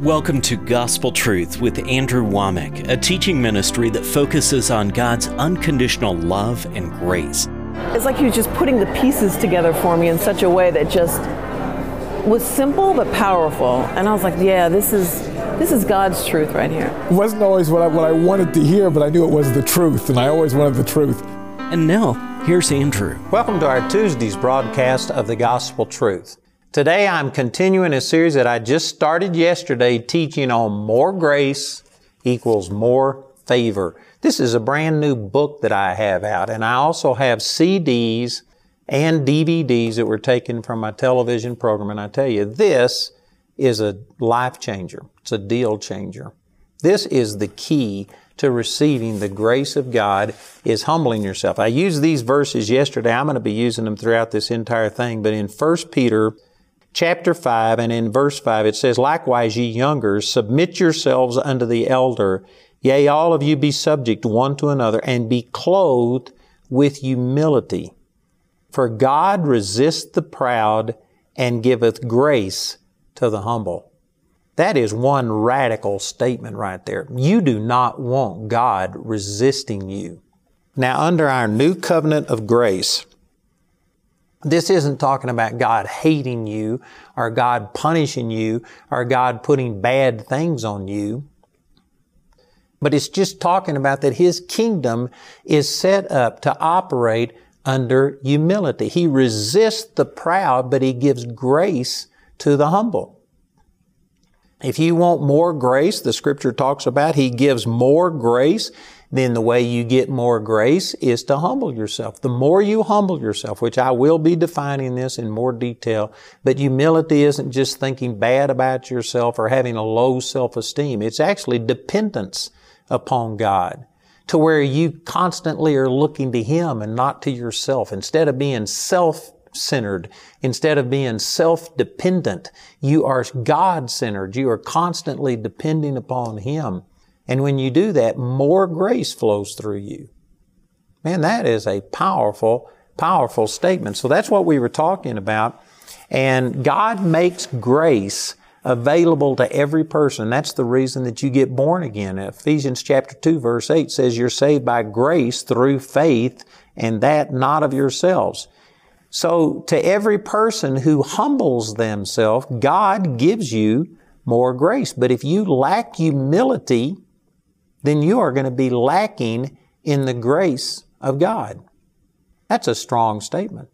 Welcome to Gospel Truth with Andrew Wommack, a teaching ministry that focuses on God's unconditional love and grace. It's like he was just putting the pieces together for me in such a way that just was simple but powerful. And I was like, yeah, this is this is God's truth right here. It wasn't always what I, what I wanted to hear, but I knew it was the truth, and I always wanted the truth. And now, here's Andrew. Welcome to our Tuesday's broadcast of the Gospel Truth. Today I'm continuing a series that I just started yesterday teaching on more grace equals more favor. This is a brand new book that I have out and I also have CDs and DVDs that were taken from my television program and I tell you this is a life changer. It's a deal changer. This is the key to receiving the grace of God is humbling yourself. I used these verses yesterday. I'm going to be using them throughout this entire thing, but in 1 Peter chapter 5 and in verse 5 it says, Likewise, ye younger, submit yourselves unto the elder. Yea, all of you be subject one to another and be clothed with humility. For God resists the proud and giveth grace to the humble. That is one radical statement right there. You do not want God resisting you. Now, under our new covenant of grace, this isn't talking about God hating you or God punishing you or God putting bad things on you. But it's just talking about that His kingdom is set up to operate under humility. He resists the proud, but He gives grace to the humble. If you want more grace, the scripture talks about He gives more grace then the way you get more grace is to humble yourself. The more you humble yourself, which I will be defining this in more detail, but humility isn't just thinking bad about yourself or having a low self-esteem. It's actually dependence upon God to where you constantly are looking to Him and not to yourself. Instead of being self centered. Instead of being self-dependent, you are God-centered. You are constantly depending upon Him. And when you do that, more grace flows through you. Man, that is a powerful, powerful statement. So that's what we were talking about. And God makes grace available to every person. That's the reason that you get born again. Ephesians chapter 2 verse 8 says you're saved by grace through faith and that not of yourselves. So to every person who humbles themselves, God gives you more grace. But if you lack humility, then you are going to be lacking in the grace of God. That's a strong statement.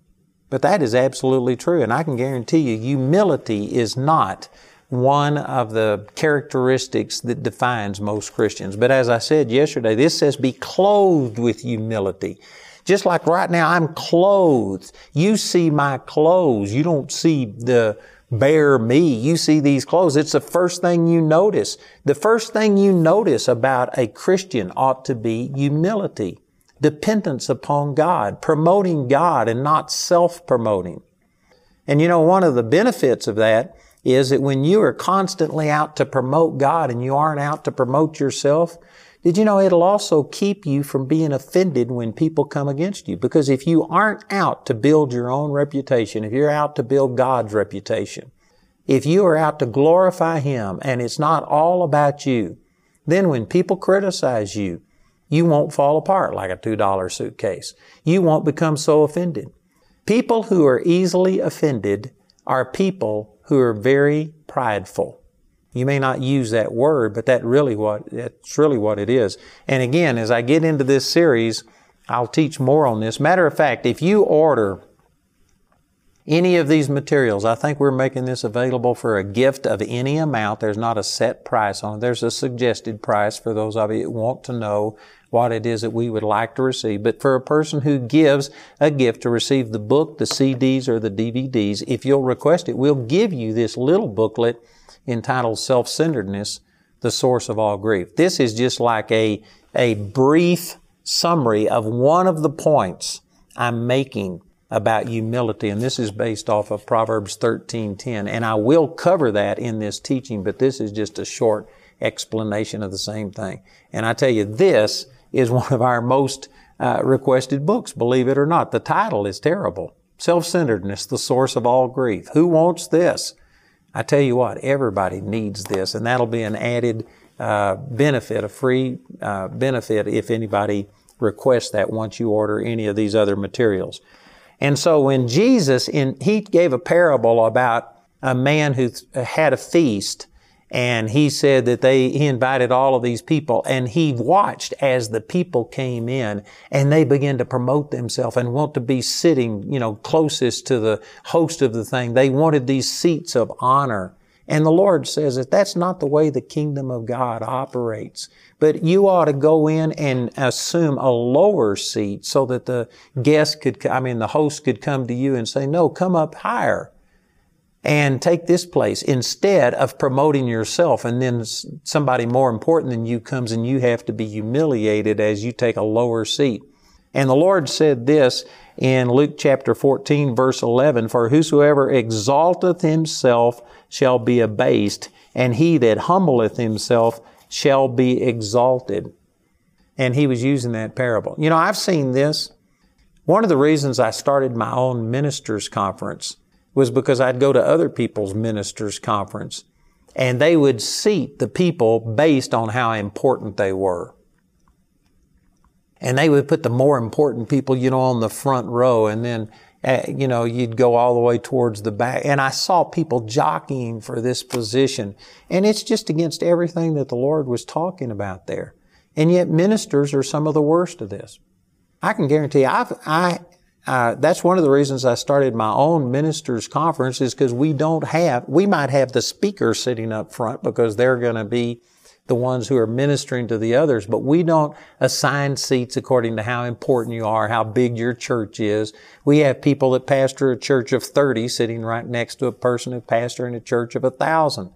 But that is absolutely true. And I can guarantee you, humility is not one of the characteristics that defines most Christians. But as I said yesterday, this says be clothed with humility. Just like right now, I'm clothed. You see my clothes. You don't see the bare me. You see these clothes. It's the first thing you notice. The first thing you notice about a Christian ought to be humility, dependence upon God, promoting God and not self-promoting. And you know, one of the benefits of that is that when you are constantly out to promote God and you aren't out to promote yourself, did you know it'll also keep you from being offended when people come against you? Because if you aren't out to build your own reputation, if you're out to build God's reputation, if you are out to glorify Him and it's not all about you, then when people criticize you, you won't fall apart like a $2 suitcase. You won't become so offended. People who are easily offended are people who are very prideful. You may not use that word, but that really what that's really what it is. And again, as I get into this series, I'll teach more on this. Matter of fact, if you order any of these materials, I think we're making this available for a gift of any amount. There's not a set price on it. There's a suggested price for those of you that want to know what it is that we would like to receive. But for a person who gives a gift to receive the book, the CDs, or the DVDs, if you'll request it, we'll give you this little booklet entitled Self-Centeredness, the Source of All Grief. This is just like a, a brief summary of one of the points I'm making about humility, and this is based off of Proverbs 13:10. And I will cover that in this teaching, but this is just a short explanation of the same thing. And I tell you, this is one of our most uh, requested books, believe it or not. The title is terrible. Self-centeredness, the source of all grief. Who wants this? I tell you what, everybody needs this, and that'll be an added uh, benefit, a free uh, benefit if anybody requests that once you order any of these other materials. And so when Jesus, in, he gave a parable about a man who had a feast and he said that they, he invited all of these people and he watched as the people came in and they began to promote themselves and want to be sitting, you know, closest to the host of the thing. They wanted these seats of honor. And the Lord says that that's not the way the kingdom of God operates. But you ought to go in and assume a lower seat so that the guest could, I mean, the host could come to you and say, no, come up higher and take this place instead of promoting yourself and then somebody more important than you comes and you have to be humiliated as you take a lower seat. And the Lord said this in Luke chapter 14 verse 11, For whosoever exalteth himself shall be abased, and he that humbleth himself shall be exalted. And he was using that parable. You know, I've seen this. One of the reasons I started my own ministers conference was because I'd go to other people's ministers' conference and they would seat the people based on how important they were. And they would put the more important people, you know, on the front row and then, uh, you know, you'd go all the way towards the back. And I saw people jockeying for this position. And it's just against everything that the Lord was talking about there. And yet ministers are some of the worst of this. I can guarantee you, I've, I uh, that's one of the reasons I started my own ministers conference is because we don't have, we might have the speaker sitting up front because they're going to be the ones who are ministering to the others, but we don't assign seats according to how important you are, how big your church is. We have people that pastor a church of 30 sitting right next to a person who pastor in a church of a thousand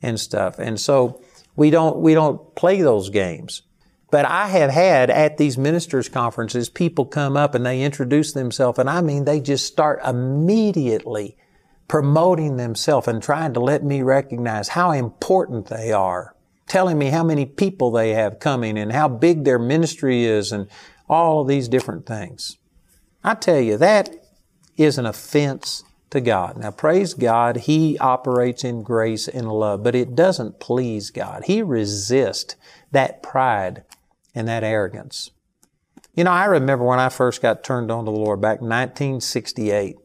and stuff. And so we don't, we don't play those games. But I have had at these ministers' conferences people come up and they introduce themselves, and I mean, they just start immediately promoting themselves and trying to let me recognize how important they are, telling me how many people they have coming and how big their ministry is and all of these different things. I tell you, that is an offense to God. Now, praise God, He operates in grace and love, but it doesn't please God. He resists that pride and that arrogance. You know, I remember when I first got turned on to the Lord back in 1968,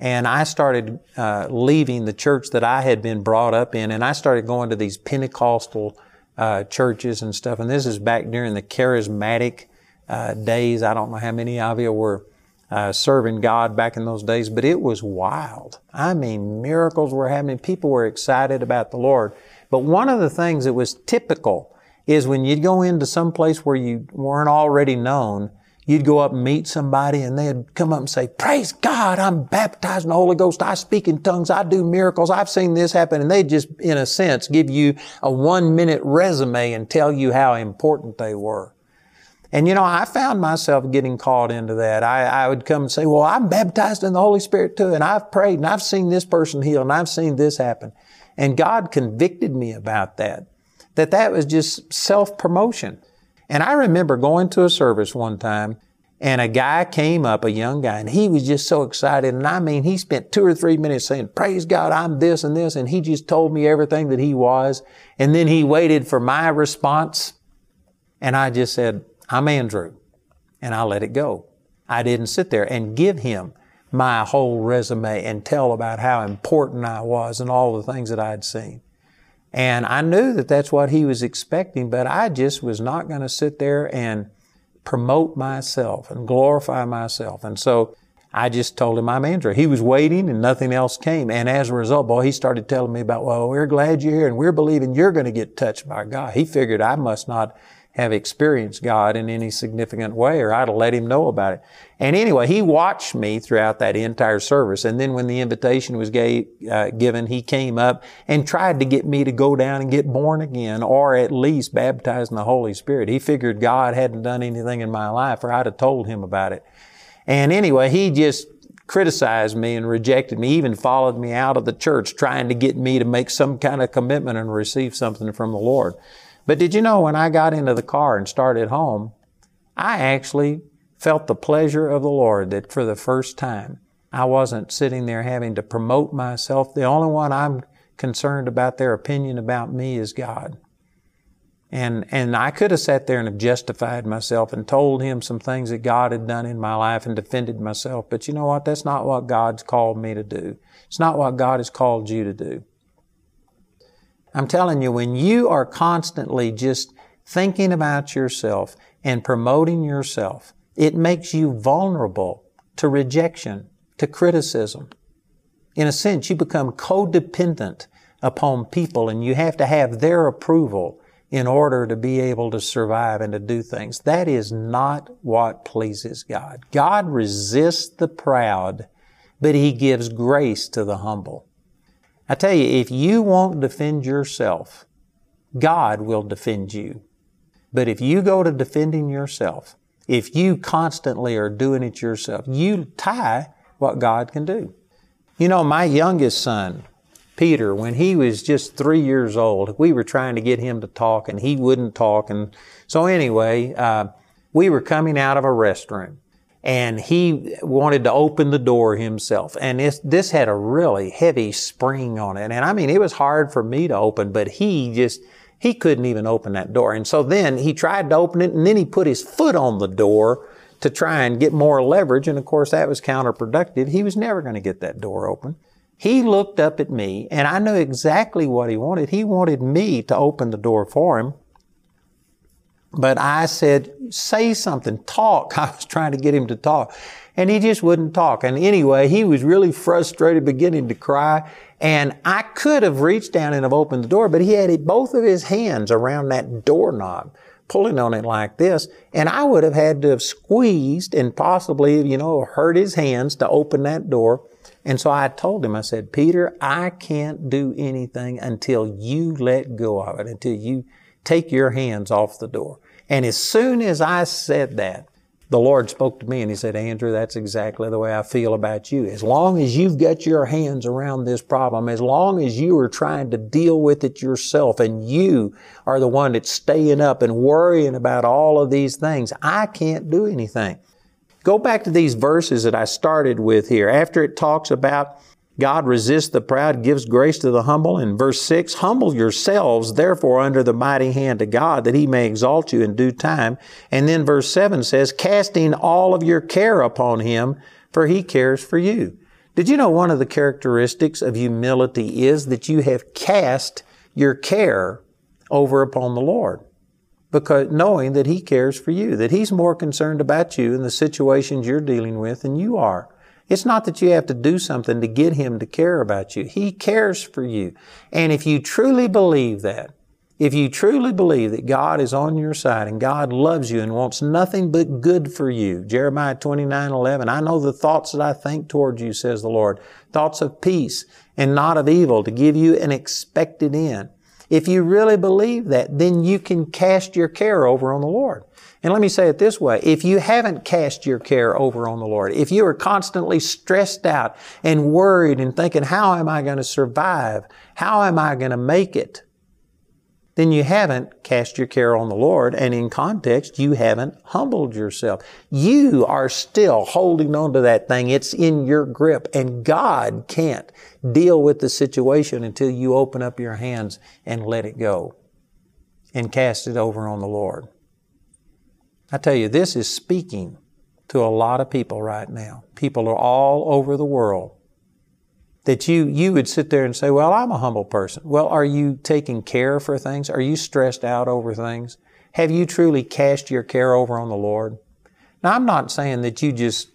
and I started uh, leaving the church that I had been brought up in, and I started going to these Pentecostal uh, churches and stuff. And this is back during the charismatic uh, days. I don't know how many of you were uh, serving God back in those days, but it was wild. I mean, miracles were happening. People were excited about the Lord. But one of the things that was typical is when you'd go into some place where you weren't already known, you'd go up and meet somebody and they'd come up and say, praise God, I'm baptized in the Holy Ghost. I speak in tongues. I do miracles. I've seen this happen. And they'd just, in a sense, give you a one minute resume and tell you how important they were. And you know, I found myself getting caught into that. I, I would come and say, well, I'm baptized in the Holy Spirit too, and I've prayed, and I've seen this person heal, and I've seen this happen. And God convicted me about that that that was just self-promotion. And I remember going to a service one time and a guy came up, a young guy, and he was just so excited. And I mean, he spent two or three minutes saying, praise God, I'm this and this. And he just told me everything that he was. And then he waited for my response. And I just said, I'm Andrew. And I let it go. I didn't sit there and give him my whole resume and tell about how important I was and all the things that I had seen. And I knew that that's what he was expecting, but I just was not going to sit there and promote myself and glorify myself. And so I just told him I'm Andrew. He was waiting and nothing else came. And as a result, boy, he started telling me about, well, we're glad you're here and we're believing you're going to get touched by God. He figured I must not have experienced God in any significant way or I'd have let him know about it. And anyway, he watched me throughout that entire service. And then when the invitation was gave, uh, given, he came up and tried to get me to go down and get born again or at least baptized in the Holy Spirit. He figured God hadn't done anything in my life or I'd have told him about it. And anyway, he just criticized me and rejected me, even followed me out of the church trying to get me to make some kind of commitment and receive something from the Lord. But did you know when I got into the car and started home, I actually felt the pleasure of the Lord that for the first time, I wasn't sitting there having to promote myself. The only one I'm concerned about their opinion about me is God. And, and I could have sat there and have justified myself and told him some things that God had done in my life and defended myself. But you know what? That's not what God's called me to do. It's not what God has called you to do. I'm telling you, when you are constantly just thinking about yourself and promoting yourself, it makes you vulnerable to rejection, to criticism. In a sense, you become codependent upon people and you have to have their approval in order to be able to survive and to do things. That is not what pleases God. God resists the proud, but He gives grace to the humble. I tell you, if you won't defend yourself, God will defend you. But if you go to defending yourself, if you constantly are doing it yourself, you tie what God can do. You know, my youngest son, Peter, when he was just three years old, we were trying to get him to talk and he wouldn't talk. And so anyway, uh, we were coming out of a restroom and he wanted to open the door himself. And this, had a really heavy spring on it. And I mean, it was hard for me to open, but he just, he couldn't even open that door. And so then he tried to open it and then he put his foot on the door to try and get more leverage. And of course, that was counterproductive. He was never going to get that door open. He looked up at me and I knew exactly what he wanted. He wanted me to open the door for him. But I said, say something, talk. I was trying to get him to talk. And he just wouldn't talk. And anyway, he was really frustrated, beginning to cry. And I could have reached down and have opened the door, but he had both of his hands around that doorknob, pulling on it like this. And I would have had to have squeezed and possibly, you know, hurt his hands to open that door. And so I told him, I said, Peter, I can't do anything until you let go of it, until you take your hands off the door. And as soon as I said that, the Lord spoke to me and He said, Andrew, that's exactly the way I feel about you. As long as you've got your hands around this problem, as long as you are trying to deal with it yourself and you are the one that's staying up and worrying about all of these things, I can't do anything. Go back to these verses that I started with here. After it talks about God resists the proud, gives grace to the humble. In verse 6, humble yourselves, therefore, under the mighty hand of God, that he may exalt you in due time. And then verse 7 says, casting all of your care upon him, for he cares for you. Did you know one of the characteristics of humility is that you have cast your care over upon the Lord? because knowing that He cares for you, that He's more concerned about you and the situations you're dealing with than you are. It's not that you have to do something to get Him to care about you. He cares for you. And if you truly believe that, if you truly believe that God is on your side and God loves you and wants nothing but good for you, Jeremiah 29, 11, I know the thoughts that I think toward you, says the Lord, thoughts of peace and not of evil to give you an expected end. If you really believe that, then you can cast your care over on the Lord. And let me say it this way. If you haven't cast your care over on the Lord, if you are constantly stressed out and worried and thinking, how am I going to survive? How am I going to make it? then you haven't cast your care on the Lord, and in context, you haven't humbled yourself. You are still holding on to that thing. It's in your grip, and God can't deal with the situation until you open up your hands and let it go and cast it over on the Lord. I tell you, this is speaking to a lot of people right now. People are all over the world that you, you would sit there and say, well, I'm a humble person. Well, are you taking care for things? Are you stressed out over things? Have you truly cast your care over on the Lord? Now, I'm not saying that you just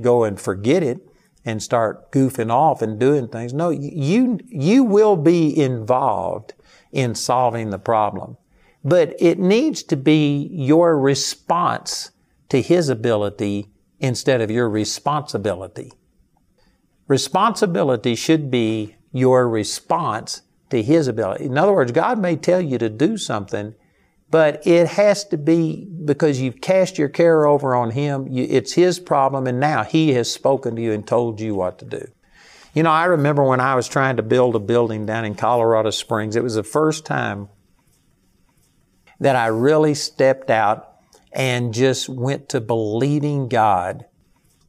go and forget it and start goofing off and doing things. No, you, you will be involved in solving the problem. But it needs to be your response to His ability instead of your responsibility. Responsibility should be your response to His ability. In other words, God may tell you to do something, but it has to be because you've cast your care over on Him. It's His problem, and now He has spoken to you and told you what to do. You know, I remember when I was trying to build a building down in Colorado Springs, it was the first time that I really stepped out and just went to believing God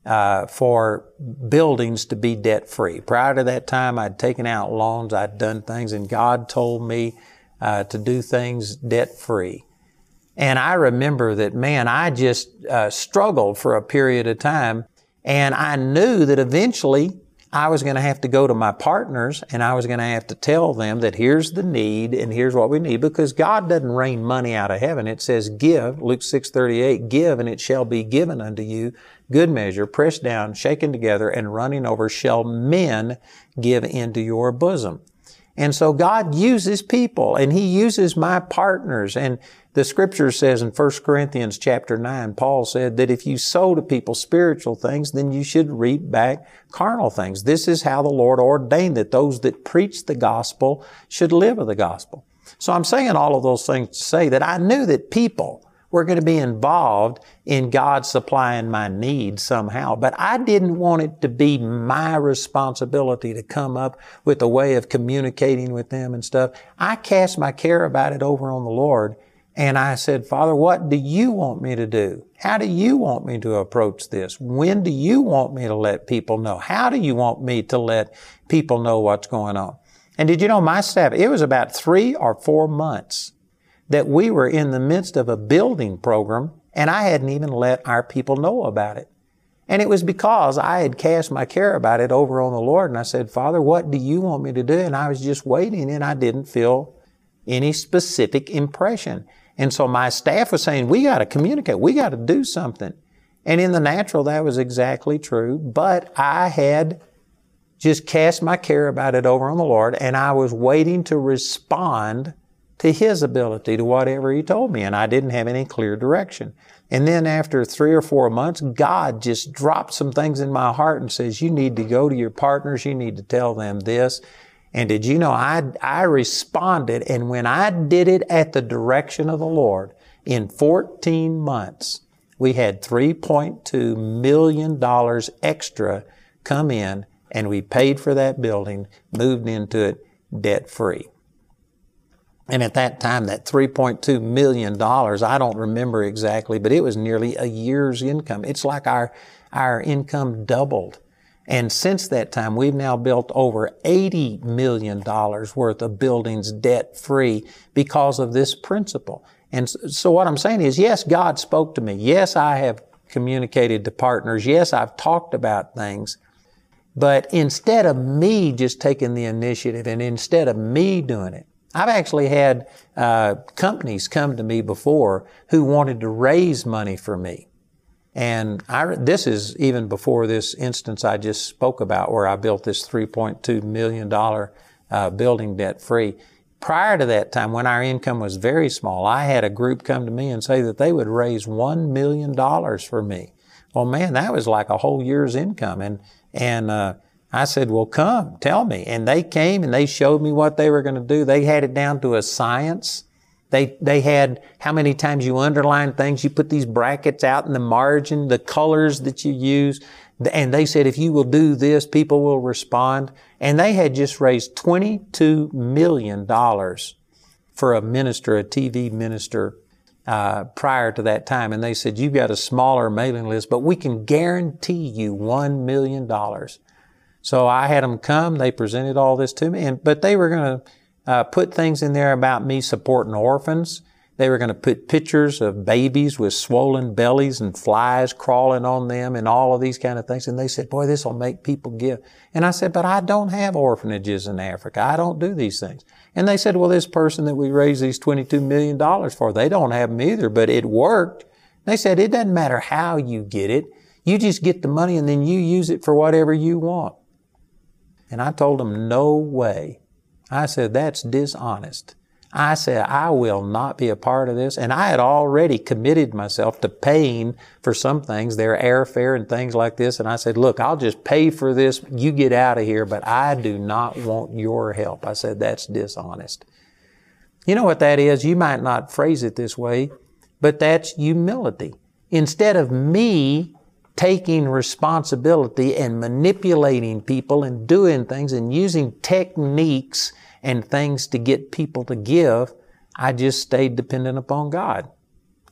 uh, for buildings to be debt free. Prior to that time, I'd taken out loans, I'd done things, and God told me uh, to do things debt free. And I remember that, man, I just uh, struggled for a period of time. And I knew that eventually I was going to have to go to my partners and I was going to have to tell them that here's the need and here's what we need because God doesn't rain money out of heaven. It says give, Luke 6:38, give and it shall be given unto you, good measure, pressed down, shaken together and running over shall men give into your bosom. And so God uses people and He uses my partners. And the scripture says in 1 Corinthians chapter 9, Paul said that if you sow to people spiritual things, then you should reap back carnal things. This is how the Lord ordained that those that preach the gospel should live of the gospel. So I'm saying all of those things to say that I knew that people were going to be involved in God supplying my needs somehow. But I didn't want it to be my responsibility to come up with a way of communicating with them and stuff. I cast my care about it over on the Lord. And I said, Father, what do you want me to do? How do you want me to approach this? When do you want me to let people know? How do you want me to let people know what's going on? And did you know my staff, it was about three or four months that we were in the midst of a building program and I hadn't even let our people know about it. And it was because I had cast my care about it over on the Lord and I said, Father, what do you want me to do? And I was just waiting and I didn't feel any specific impression. And so my staff was saying, we got to communicate. We got to do something. And in the natural, that was exactly true. But I had just cast my care about it over on the Lord and I was waiting to respond to his ability to whatever he told me, and I didn't have any clear direction. And then after three or four months, God just dropped some things in my heart and says, you need to go to your partners, you need to tell them this. And did you know, I, I responded, and when I did it at the direction of the Lord, in 14 months, we had $3.2 million extra come in, and we paid for that building, moved into it debt free. And at that time, that $3.2 million, I don't remember exactly, but it was nearly a year's income. It's like our, our income doubled. And since that time, we've now built over $80 million worth of buildings debt free because of this principle. And so what I'm saying is, yes, God spoke to me. Yes, I have communicated to partners. Yes, I've talked about things. But instead of me just taking the initiative and instead of me doing it, I've actually had uh, companies come to me before who wanted to raise money for me. And I, this is even before this instance I just spoke about where I built this $3.2 million uh, building debt free. Prior to that time, when our income was very small, I had a group come to me and say that they would raise $1 million for me. Well, man, that was like a whole year's income. And, and, uh, I said, well, come, tell me. And they came and they showed me what they were going to do. They had it down to a science. They, they had how many times you underline things. You put these brackets out in the margin, the colors that you use. And they said, if you will do this, people will respond. And they had just raised $22 million for a minister, a TV minister, uh, prior to that time. And they said, you've got a smaller mailing list, but we can guarantee you $1 million. So I had them come. They presented all this to me, and but they were going to uh, put things in there about me supporting orphans. They were going to put pictures of babies with swollen bellies and flies crawling on them and all of these kind of things. And they said, boy, this will make people give. And I said, but I don't have orphanages in Africa. I don't do these things. And they said, well, this person that we raised these $22 million for, they don't have them either, but it worked. They said, it doesn't matter how you get it. You just get the money and then you use it for whatever you want. And I told them, no way. I said, that's dishonest. I said, I will not be a part of this. And I had already committed myself to paying for some things, their airfare and things like this. And I said, look, I'll just pay for this. You get out of here, but I do not want your help. I said, that's dishonest. You know what that is? You might not phrase it this way, but that's humility. Instead of me taking responsibility and manipulating people and doing things and using techniques and things to get people to give, I just stayed dependent upon God.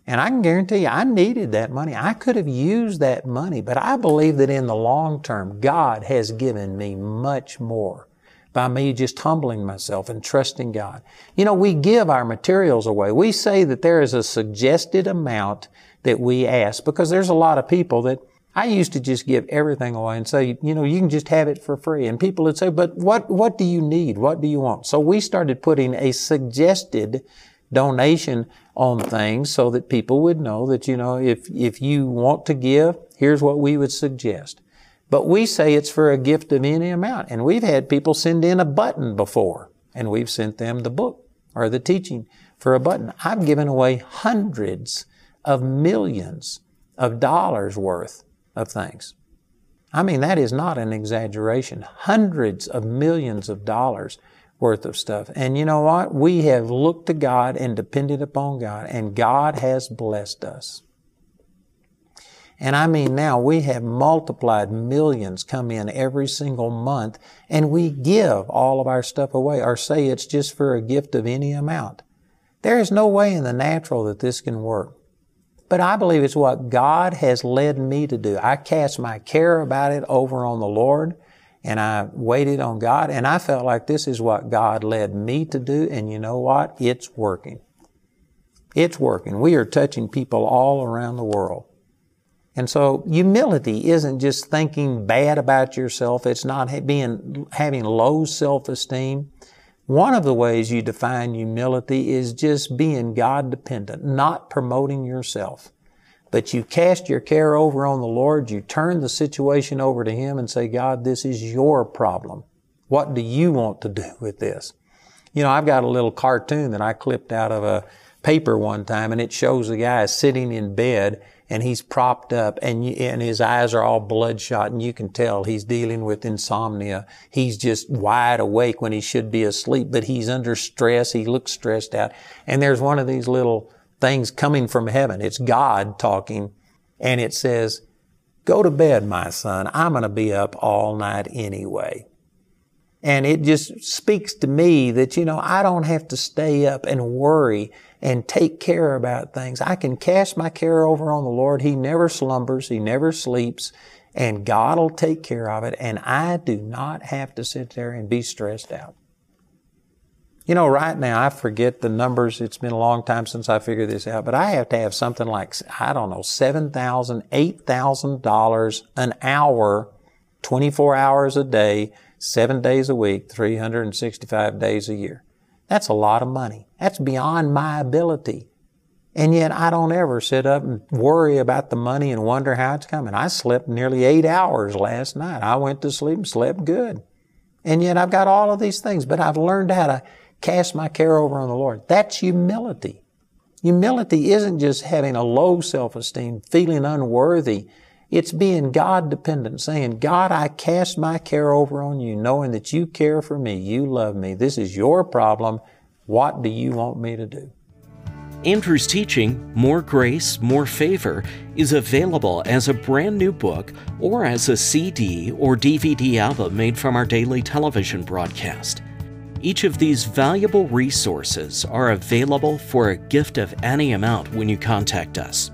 And I can guarantee you, I needed that money. I could have used that money, but I believe that in the long term, God has given me much more by me just humbling myself and trusting God. You know, we give our materials away. We say that there is a suggested amount that we ask because there's a lot of people that I used to just give everything away and say, you know, you can just have it for free. And people would say, but what, what do you need? What do you want? So we started putting a suggested donation on things so that people would know that, you know, if, if you want to give, here's what we would suggest. But we say it's for a gift of any amount. And we've had people send in a button before and we've sent them the book or the teaching for a button. I've given away hundreds of millions of dollars worth of things. I mean, that is not an exaggeration. Hundreds of millions of dollars worth of stuff. And you know what? We have looked to God and depended upon God, and God has blessed us. And I mean, now we have multiplied millions come in every single month, and we give all of our stuff away or say it's just for a gift of any amount. There is no way in the natural that this can work. But I believe it's what God has led me to do. I cast my care about it over on the Lord and I waited on God and I felt like this is what God led me to do and you know what? It's working. It's working. We are touching people all around the world. And so humility isn't just thinking bad about yourself. It's not being, having low self-esteem. One of the ways you define humility is just being God dependent, not promoting yourself. But you cast your care over on the Lord, you turn the situation over to Him and say, God, this is your problem. What do you want to do with this? You know, I've got a little cartoon that I clipped out of a paper one time and it shows a guy sitting in bed and he's propped up and, you, and his eyes are all bloodshot and you can tell he's dealing with insomnia. He's just wide awake when he should be asleep, but he's under stress. He looks stressed out. And there's one of these little things coming from heaven. It's God talking and it says, go to bed, my son. I'm going to be up all night anyway. And it just speaks to me that, you know, I don't have to stay up and worry and take care about things. I can cast my care over on the Lord. He never slumbers. He never sleeps. And God will take care of it. And I do not have to sit there and be stressed out. You know, right now, I forget the numbers. It's been a long time since I figured this out, but I have to have something like, I don't know, $7,000, $8,000 an hour, 24 hours a day seven days a week, 365 days a year. That's a lot of money. That's beyond my ability. And yet I don't ever sit up and worry about the money and wonder how it's coming. I slept nearly eight hours last night. I went to sleep and slept good. And yet I've got all of these things, but I've learned how to cast my care over on the Lord. That's humility. Humility isn't just having a low self-esteem, feeling unworthy. It's being God dependent, saying, God, I cast my care over on you, knowing that you care for me, you love me, this is your problem. What do you want me to do? Andrew's teaching, More Grace, More Favor, is available as a brand new book or as a CD or DVD album made from our daily television broadcast. Each of these valuable resources are available for a gift of any amount when you contact us.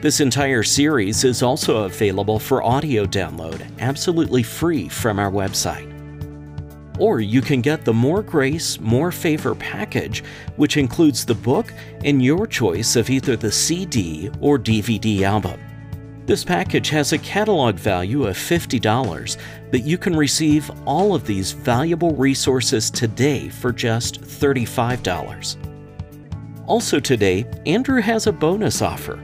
This entire series is also available for audio download, absolutely free from our website. Or you can get the More Grace, More Favor package, which includes the book and your choice of either the CD or DVD album. This package has a catalog value of $50, but you can receive all of these valuable resources today for just $35. Also, today, Andrew has a bonus offer.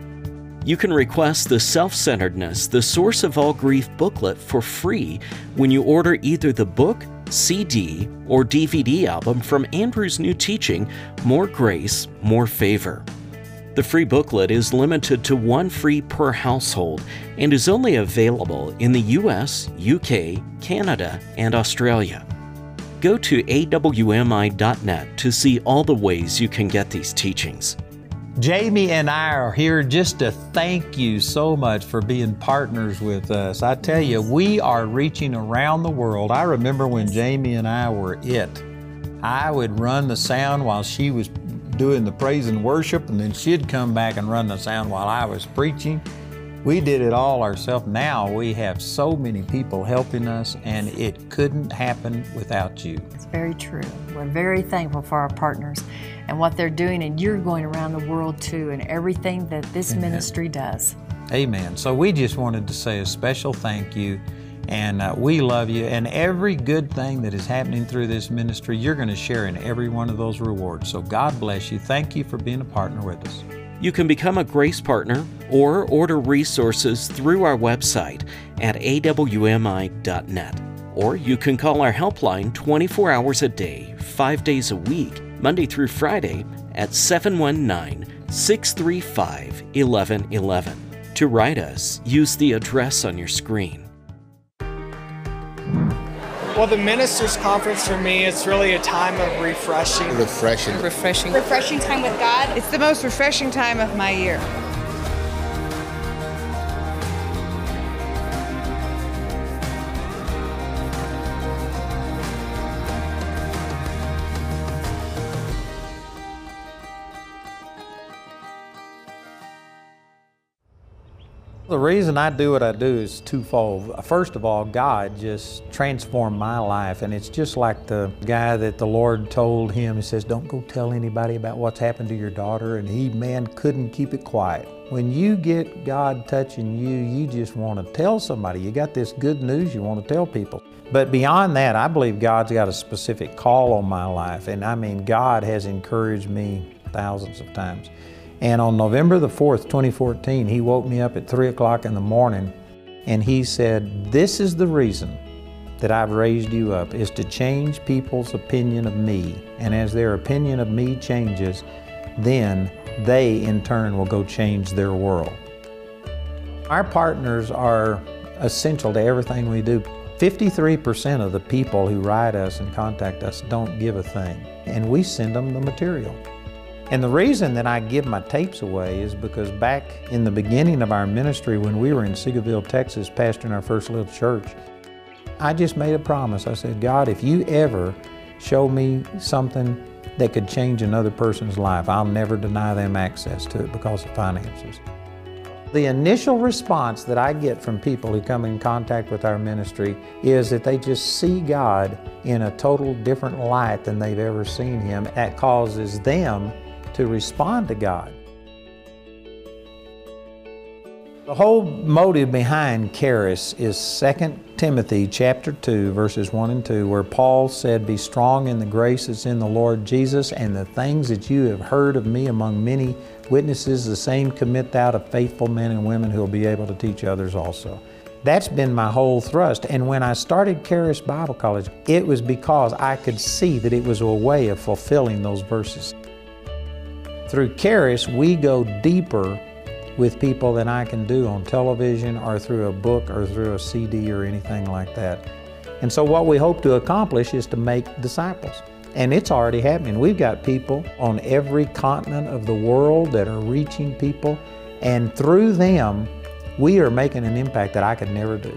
You can request the Self Centeredness, the Source of All Grief booklet for free when you order either the book, CD, or DVD album from Andrew's new teaching, More Grace, More Favor. The free booklet is limited to one free per household and is only available in the US, UK, Canada, and Australia. Go to awmi.net to see all the ways you can get these teachings. Jamie and I are here just to thank you so much for being partners with us. I tell you, we are reaching around the world. I remember when Jamie and I were it. I would run the sound while she was doing the praise and worship, and then she'd come back and run the sound while I was preaching. We did it all ourselves. Now we have so many people helping us, and it couldn't happen without you. It's very true. We're very thankful for our partners and what they're doing, and you're going around the world too, and everything that this Amen. ministry does. Amen. So we just wanted to say a special thank you. And uh, we love you. And every good thing that is happening through this ministry, you're going to share in every one of those rewards. So God bless you. Thank you for being a partner with us. You can become a Grace Partner or order resources through our website at awmi.net. Or you can call our helpline 24 hours a day, 5 days a week, Monday through Friday at 719 635 1111. To write us, use the address on your screen. Well, the ministers' conference for me is really a time of refreshing. Refreshing. Refreshing. Refreshing time with God. It's the most refreshing time of my year. The reason I do what I do is twofold. First of all, God just transformed my life, and it's just like the guy that the Lord told him, He says, Don't go tell anybody about what's happened to your daughter, and he, man, couldn't keep it quiet. When you get God touching you, you just want to tell somebody. You got this good news you want to tell people. But beyond that, I believe God's got a specific call on my life, and I mean, God has encouraged me thousands of times. And on November the 4th, 2014, he woke me up at 3 o'clock in the morning and he said, This is the reason that I've raised you up, is to change people's opinion of me. And as their opinion of me changes, then they in turn will go change their world. Our partners are essential to everything we do. 53% of the people who write us and contact us don't give a thing, and we send them the material. And the reason that I give my tapes away is because back in the beginning of our ministry, when we were in Seagoville, Texas, pastoring our first little church, I just made a promise. I said, God, if you ever show me something that could change another person's life, I'll never deny them access to it because of finances. The initial response that I get from people who come in contact with our ministry is that they just see God in a total different light than they've ever seen Him. That causes them to respond to God. The whole motive behind Charis is 2 Timothy chapter 2 verses 1 and 2 where Paul said, Be strong in the grace that's in the Lord Jesus and the things that you have heard of me among many witnesses, the same commit thou to faithful men and women who will be able to teach others also. That's been my whole thrust. And when I started Charis Bible College, it was because I could see that it was a way of fulfilling those verses. Through Charis, we go deeper with people than I can do on television or through a book or through a CD or anything like that. And so, what we hope to accomplish is to make disciples. And it's already happening. We've got people on every continent of the world that are reaching people, and through them, we are making an impact that I could never do.